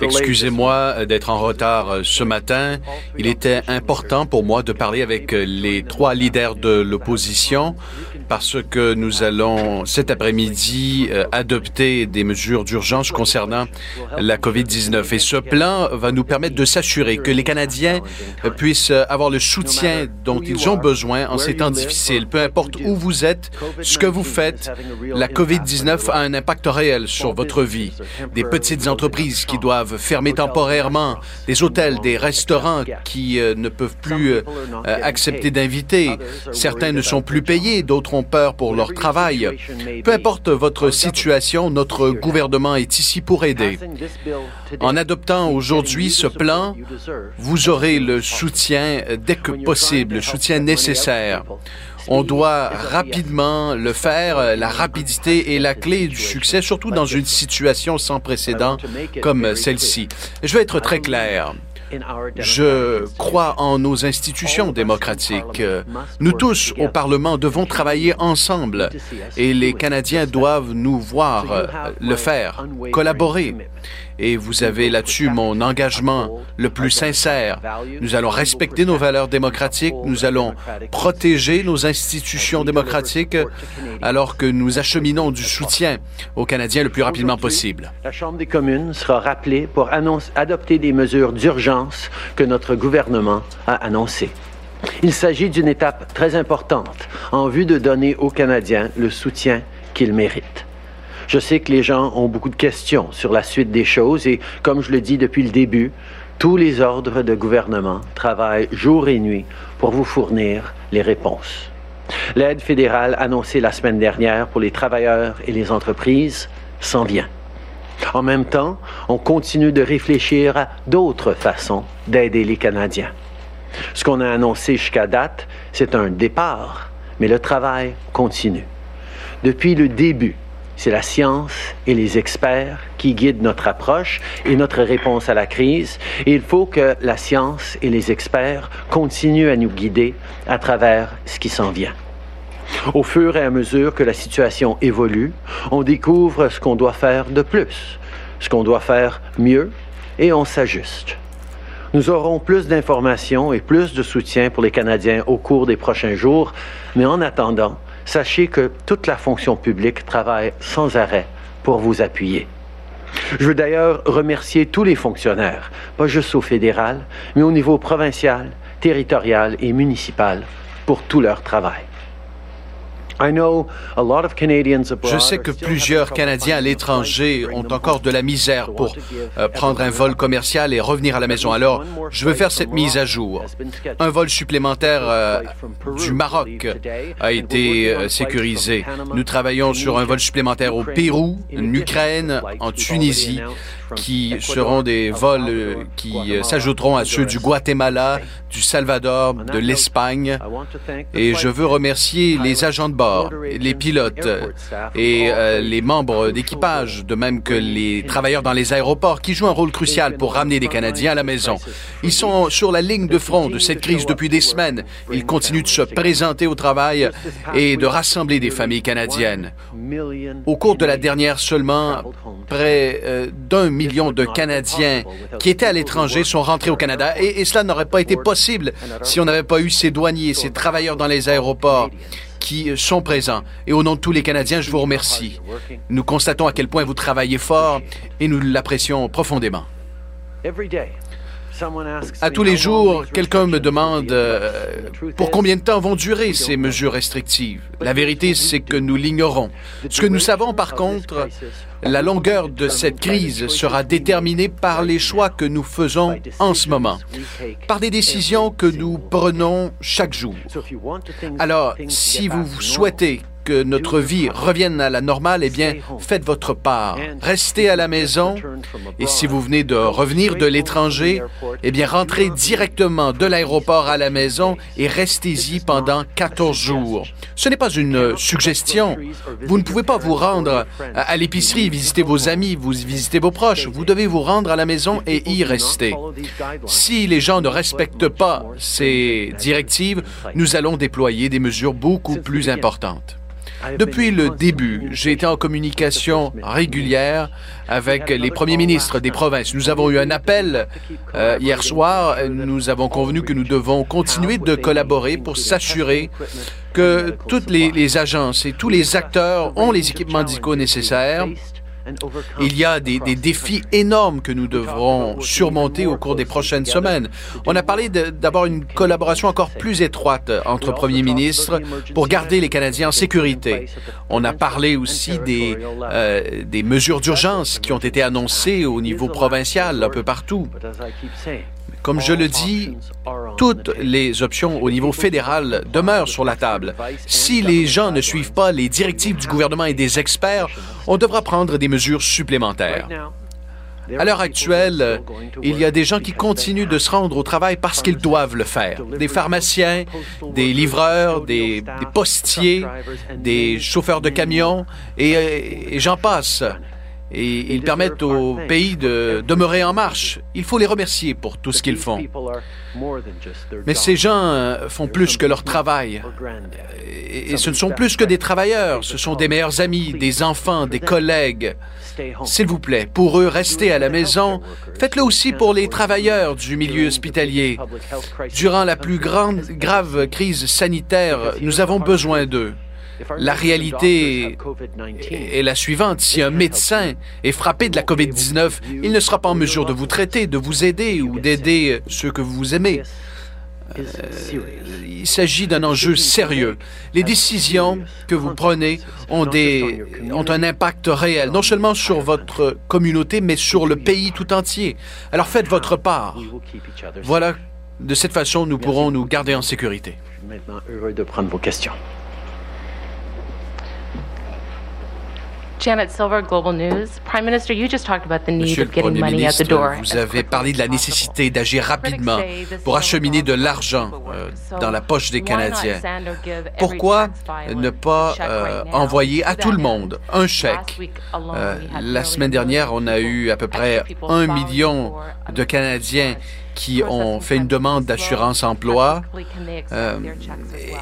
Excusez-moi d'être en retard euh, ce matin. Il était important pour moi de parler avec euh, les trois leaders de l'opposition parce que nous allons cet après-midi euh, adopter des mesures d'urgence concernant la COVID-19. Et ce plan va nous permettre de s'assurer que les Canadiens puissent avoir le soutien dont ils ont besoin en ces temps difficiles. Peu importe où vous êtes, ce que vous faites, la COVID-19 a un impact réel sur votre vie des petites entreprises qui doivent fermer temporairement, des hôtels, des restaurants qui euh, ne peuvent plus euh, accepter d'inviter. Certains ne sont plus payés, d'autres ont peur pour leur travail. Peu importe votre situation, notre gouvernement est ici pour aider. En adoptant aujourd'hui ce plan, vous aurez le soutien dès que possible, le soutien nécessaire. On doit rapidement le faire. La rapidité est la clé du succès, surtout dans une situation sans précédent comme celle-ci. Je vais être très clair. Je crois en nos institutions démocratiques. Nous tous au Parlement devons travailler ensemble et les Canadiens doivent nous voir le faire, collaborer et vous avez là-dessus mon engagement le plus sincère. Nous allons respecter nos valeurs démocratiques, nous allons protéger nos institutions démocratiques alors que nous acheminons du soutien aux Canadiens le plus rapidement possible. La Chambre des communes sera rappelée pour adopter des mesures d'urgence que notre gouvernement a annoncées. Il s'agit d'une étape très importante en vue de donner aux Canadiens le soutien qu'ils méritent. Je sais que les gens ont beaucoup de questions sur la suite des choses et, comme je le dis depuis le début, tous les ordres de gouvernement travaillent jour et nuit pour vous fournir les réponses. L'aide fédérale annoncée la semaine dernière pour les travailleurs et les entreprises s'en vient. En même temps, on continue de réfléchir à d'autres façons d'aider les Canadiens. Ce qu'on a annoncé jusqu'à date, c'est un départ, mais le travail continue. Depuis le début c'est la science et les experts qui guident notre approche et notre réponse à la crise. Et il faut que la science et les experts continuent à nous guider à travers ce qui s'en vient. Au fur et à mesure que la situation évolue, on découvre ce qu'on doit faire de plus, ce qu'on doit faire mieux, et on s'ajuste. Nous aurons plus d'informations et plus de soutien pour les Canadiens au cours des prochains jours, mais en attendant, sachez que toute la fonction publique travaille sans arrêt pour vous appuyer. Je veux d'ailleurs remercier tous les fonctionnaires, pas juste au fédéral, mais au niveau provincial, territorial et municipal, pour tout leur travail. Je sais que plusieurs Canadiens à l'étranger ont encore de la misère pour euh, prendre un vol commercial et revenir à la maison. Alors, je veux faire cette mise à jour. Un vol supplémentaire euh, du Maroc a été euh, sécurisé. Nous travaillons sur un vol supplémentaire au Pérou, en Ukraine, en Tunisie qui seront des vols qui s'ajouteront à ceux du Guatemala, du Salvador, de l'Espagne. Et je veux remercier les agents de bord, les pilotes et euh, les membres d'équipage, de même que les travailleurs dans les aéroports qui jouent un rôle crucial pour ramener les Canadiens à la maison. Ils sont sur la ligne de front de cette crise depuis des semaines. Ils continuent de se présenter au travail et de rassembler des familles canadiennes. Au cours de la dernière seulement, près euh, d'un million de Canadiens qui étaient à l'étranger sont rentrés au Canada et, et cela n'aurait pas été possible si on n'avait pas eu ces douaniers, ces travailleurs dans les aéroports qui sont présents. Et au nom de tous les Canadiens, je vous remercie. Nous constatons à quel point vous travaillez fort et nous l'apprécions profondément. À tous les jours, quelqu'un me demande euh, pour combien de temps vont durer ces mesures restrictives. La vérité, c'est que nous l'ignorons. Ce que nous savons, par contre, la longueur de cette crise sera déterminée par les choix que nous faisons en ce moment, par des décisions que nous prenons chaque jour. Alors, si vous souhaitez que notre vie revienne à la normale, eh bien, faites votre part. Restez à la maison et si vous venez de revenir de l'étranger, eh bien, rentrez directement de l'aéroport à la maison et restez-y pendant 14 jours. Ce n'est pas une suggestion. Vous ne pouvez pas vous rendre à l'épicerie, visiter vos amis, vous visiter vos proches. Vous devez vous rendre à la maison et y rester. Si les gens ne respectent pas ces directives, nous allons déployer des mesures beaucoup plus importantes. Depuis le début, j'ai été en communication régulière avec les premiers ministres des provinces. Nous avons eu un appel euh, hier soir. Nous avons convenu que nous devons continuer de collaborer pour s'assurer que toutes les, les agences et tous les acteurs ont les équipements médicaux nécessaires il y a des, défis énormes que nous devrons surmonter au cours des prochaines semaines. On a parlé d'avoir une collaboration encore plus étroite entre premiers ministres pour garder les Canadiens en sécurité. On a parlé aussi des, euh, des mesures d'urgence qui ont été annoncées au niveau provincial un peu partout. Comme je le dis, toutes les options au niveau fédéral demeurent sur la table. Si les gens ne suivent pas les directives du gouvernement et des experts, on devra prendre des mesures supplémentaires. À l'heure actuelle, il y a des gens qui continuent de se rendre au travail parce qu'ils doivent le faire. Des pharmaciens, des livreurs, des, postiers, des chauffeurs de camions, et, j'en passe et ils permettent au pays de demeurer en marche. Il faut les remercier pour tout ce qu'ils font. Mais ces gens euh, font plus que leur travail. Et ce ne sont plus que des travailleurs, ce sont des meilleurs amis, des enfants, des collègues. S'il vous plaît, pour eux, restez à la maison. Faites-le aussi pour les travailleurs du milieu hospitalier. Durant la plus grande, grave crise sanitaire, nous avons besoin d'eux. La réalité est la suivante. Si un médecin est frappé de la COVID-19, il ne sera pas en mesure de vous traiter, de vous aider ou d'aider ceux que vous aimez. Euh, il s'agit d'un enjeu sérieux. Les décisions que vous prenez ont, des, ont un impact réel, non seulement sur votre communauté, mais sur le pays tout entier. Alors faites votre part. Voilà, de cette façon, nous pourrons nous garder en sécurité. Maintenant, heureux de prendre vos questions. Janet Silver, Global News. Prime Minister, you just talked about the need Monsieur of getting le Premier money out the ministre, door. vous avez parlé de la nécessité d'agir rapidement pour acheminer de l'argent euh, dans la poche des Canadiens. Pourquoi ne pas euh, envoyer à tout le monde un chèque? Euh, la semaine dernière, on a eu à peu près un million de Canadiens qui ont fait une demande d'assurance emploi. Euh,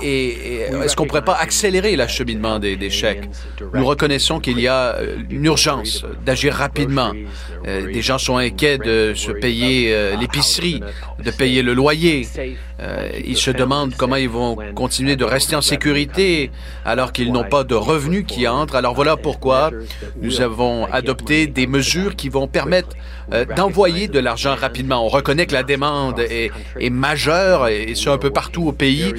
et, est-ce qu'on ne pourrait pas accélérer l'acheminement des, des, chèques? Nous reconnaissons qu'il y a une urgence d'agir rapidement. Euh, des gens sont inquiets de se payer euh, l'épicerie, de payer le loyer. Ils se demandent comment ils vont continuer de rester en sécurité alors qu'ils n'ont pas de revenus qui entrent. Alors voilà pourquoi nous avons adopté des mesures qui vont permettre euh, d'envoyer de l'argent rapidement. On reconnaît que la demande est, majeure et ce un peu partout au pays.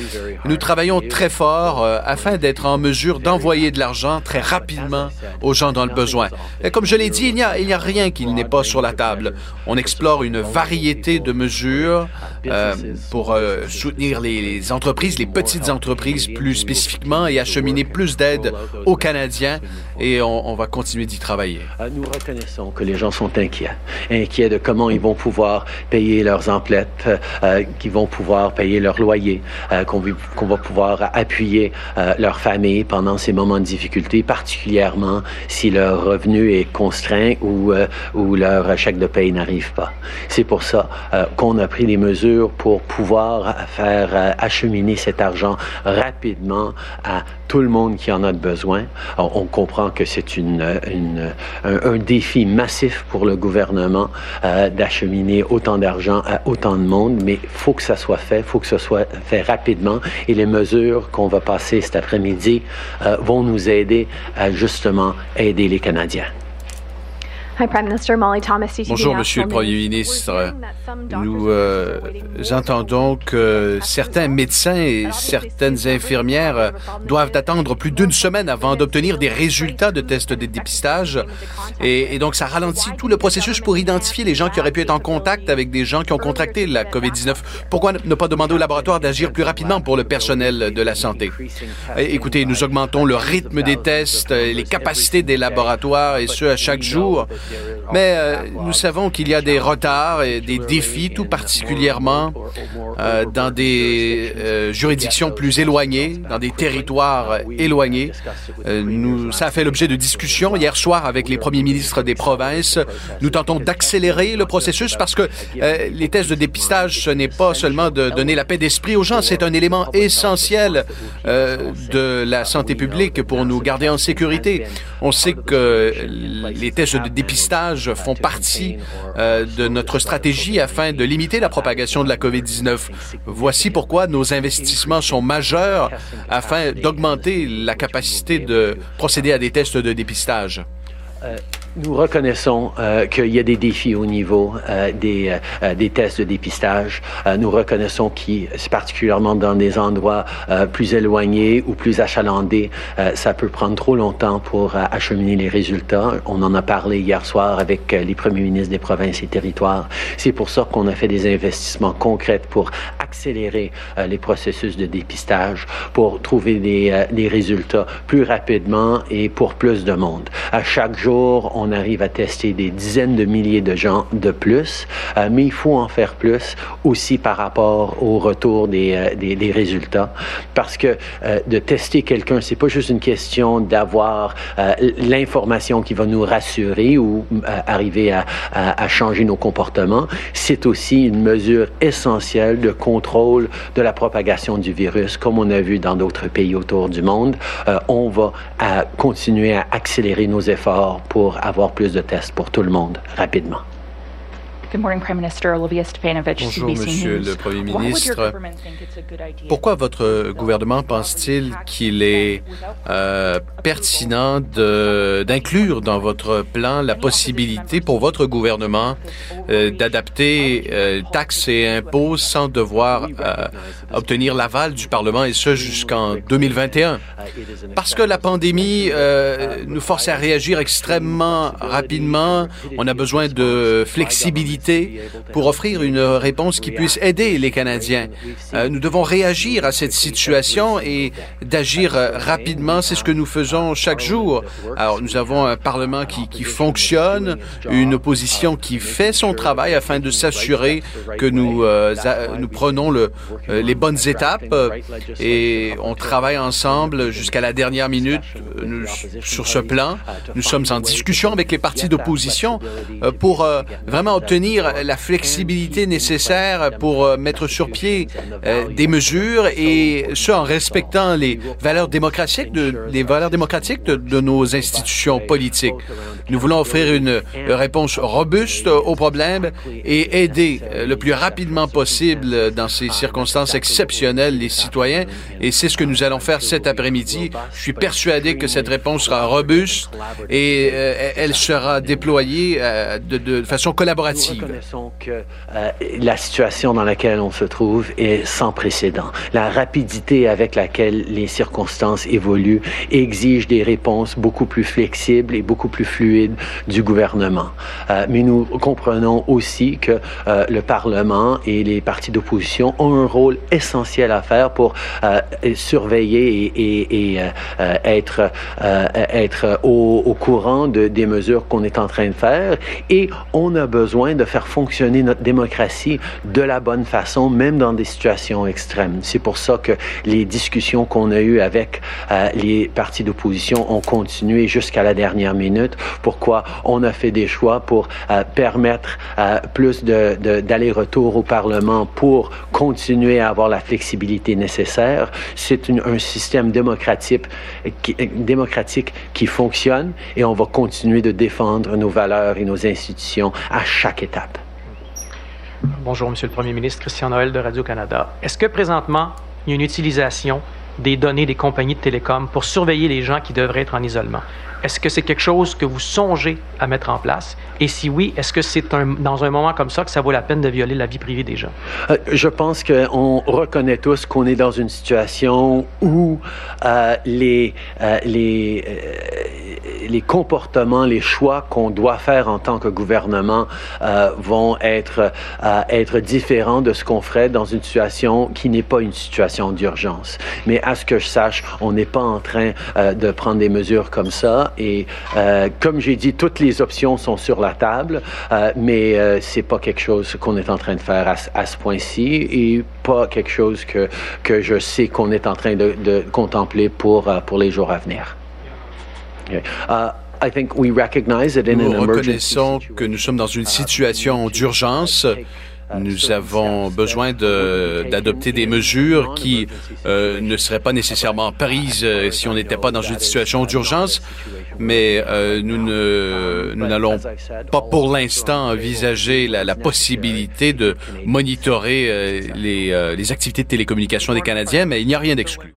Nous travaillons très fort euh, afin d'être en mesure d'envoyer de l'argent très rapidement aux gens dans le besoin. Et comme je l'ai dit, il n'y a, a rien qui n'est pas sur la table. On explore une variété de mesures euh, pour euh, soutenir les, entreprises, les petites entreprises plus spécifiquement et acheminer plus d'aide aux Canadiens et on, on va continuer d'y travailler. Nous reconnaissons que les gens sont inquiets, inquiets de comment ils vont pouvoir payer leurs emplettes, euh, qu'ils vont pouvoir payer leur loyer, euh, qu'on va pouvoir appuyer leur famille pendant ces moments de difficulté, particulièrement si leur revenu est contraint ou, ou leur chèque de paye n'arrive pas. C'est pour ça qu'on a pris des mesures pour pouvoir faire euh, acheminer cet argent rapidement à tout le monde qui en a besoin. On comprend que c'est une, une, un, un, défi massif pour le gouvernement euh, d'acheminer autant d'argent à autant de monde, mais il faut que ça soit fait, il faut que ce soit fait rapidement et les mesures qu'on va passer cet après-midi euh, vont nous aider à justement aider les Canadiens. Bonjour, Monsieur le Premier ministre. Nous euh, entendons que certains médecins et certaines infirmières doivent attendre plus d'une semaine avant d'obtenir des résultats de tests de dépistage. Et, et, donc, ça ralentit tout le processus pour identifier les gens qui auraient pu être en contact avec des gens qui ont contracté la COVID-19. Pourquoi ne pas demander au laboratoire d'agir plus rapidement pour le personnel de la santé? Écoutez, nous augmentons le rythme des tests, les capacités des laboratoires, et ce, à chaque jour. Mais euh, nous savons qu'il y a des retards et des défis, tout particulièrement euh, dans des euh, juridictions plus éloignées, dans des territoires éloignés. nous, ça a fait l'objet de discussions hier soir avec les premiers ministres des provinces. Nous tentons d'accélérer le processus parce que les tests de dépistage, ce n'est pas seulement de donner la paix d'esprit aux gens, c'est un élément essentiel de la santé publique pour nous garder en sécurité. On sait que les tests de dépistage font partie euh, de notre stratégie afin de limiter la propagation de la COVID-19. Voici pourquoi nos investissements sont majeurs afin d'augmenter la capacité de procéder à des tests de dépistage. Nous reconnaissons euh, qu'il y a des défis au niveau euh, des, euh, des tests de dépistage. Nous reconnaissons qu'il, particulièrement dans des endroits plus éloignés ou plus achalandés, ça peut prendre trop longtemps pour acheminer les résultats. On en a parlé hier soir avec les premiers ministres des provinces et territoires. C'est pour ça qu'on a fait des investissements concrets pour accélérer les processus de dépistage, pour trouver des, des résultats plus rapidement et pour plus de monde. À chaque jour, on on arrive à tester des dizaines de milliers de gens de plus, euh, mais il faut en faire plus aussi par rapport au retour des, euh, des, résultats, parce que euh, de tester quelqu'un, c'est pas juste une question d'avoir l'information qui va nous rassurer ou arriver à, à, à changer nos comportements, c'est aussi une mesure essentielle de contrôle de la propagation du virus, comme on a vu dans d'autres pays autour du monde. on va continuer à accélérer nos efforts pour avoir avoir plus de tests pour tout le monde rapidement. Bonjour, Monsieur le Premier ministre. Pourquoi votre gouvernement pense-t-il qu'il est euh, pertinent d'inclure dans votre plan la possibilité pour votre gouvernement euh, d'adapter euh, taxes et impôts sans devoir obtenir l'aval du Parlement, et ce jusqu'en 2021? Parce que la pandémie euh, nous force à réagir extrêmement rapidement. On a besoin de flexibilité pour offrir une réponse qui puisse aider les Canadiens. Euh, nous devons réagir à cette situation et d'agir euh, rapidement. C'est ce que nous faisons chaque jour. Alors, nous avons un Parlement qui, fonctionne, une opposition qui fait son travail afin de s'assurer que nous, euh, nous prenons le, les bonnes étapes et on travaille ensemble jusqu'à la dernière minute sur ce plan. Nous sommes en discussion avec les partis d'opposition pour vraiment obtenir la flexibilité nécessaire pour euh, mettre sur pied euh, des mesures et ce en respectant les valeurs démocratiques de, les valeurs démocratiques de, nos institutions politiques. Nous voulons offrir une réponse robuste aux problèmes et aider euh, le plus rapidement possible dans ces circonstances exceptionnelles les citoyens et c'est ce que nous allons faire cet après-midi. Je suis persuadé que cette réponse sera robuste et elle sera déployée de façon collaborative reconnaissons que euh, la situation dans laquelle on se trouve est sans précédent. La rapidité avec laquelle les circonstances évoluent exige des réponses beaucoup plus flexibles et beaucoup plus fluides du gouvernement. Euh, mais nous comprenons aussi que euh, le Parlement et les partis d'opposition ont un rôle essentiel à faire pour euh, surveiller et, et, et euh, être, euh, être au, au courant de, des mesures qu'on est en train de faire. Et on a besoin de faire fonctionner notre démocratie de la bonne façon, même dans des situations extrêmes. C'est pour ça que les discussions qu'on a eues avec euh, les partis d'opposition ont continué jusqu'à la dernière minute. Pourquoi on a fait des choix pour euh, permettre euh, plus d'aller-retour au Parlement pour continuer à avoir la flexibilité nécessaire. C'est un système démocratique qui, démocratique qui fonctionne et on va continuer de défendre nos valeurs et nos institutions à chaque étape. Bonjour, Monsieur le Premier ministre, Christian Noël de Radio-Canada. Est-ce que présentement, il y a une utilisation des données des compagnies de télécom pour surveiller les gens qui devraient être en isolement? Est-ce que c'est quelque chose que vous songez à mettre en place? Et si oui, est-ce que c'est un, dans un moment comme ça que ça vaut la peine de violer la vie privée des gens? Euh, je pense qu'on reconnaît tous qu'on est dans une situation où euh, les, euh, les, euh, les comportements, les choix qu'on doit faire en tant que gouvernement euh, vont être, être différents de ce qu'on ferait dans une situation qui n'est pas une situation d'urgence. Mais à ce que je sache, on n'est pas en train de prendre des mesures comme ça. Et comme j'ai dit, toutes les options sont sur la table, mais c'est pas quelque chose qu'on est en train de faire à, ce point-ci et pas quelque chose que, que je sais qu'on est en train de, de contempler pour, pour les jours à venir. Uh, nous reconnaissons que nous sommes dans une situation d'urgence. Nous avons besoin d'adopter des mesures qui euh, ne seraient pas nécessairement prises euh, si on n'était pas dans une situation d'urgence, mais euh, nous ne nous n'allons pas pour l'instant envisager la, la, possibilité de monitorer les, les activités de télécommunication des Canadiens, mais il n'y a rien d'exclu.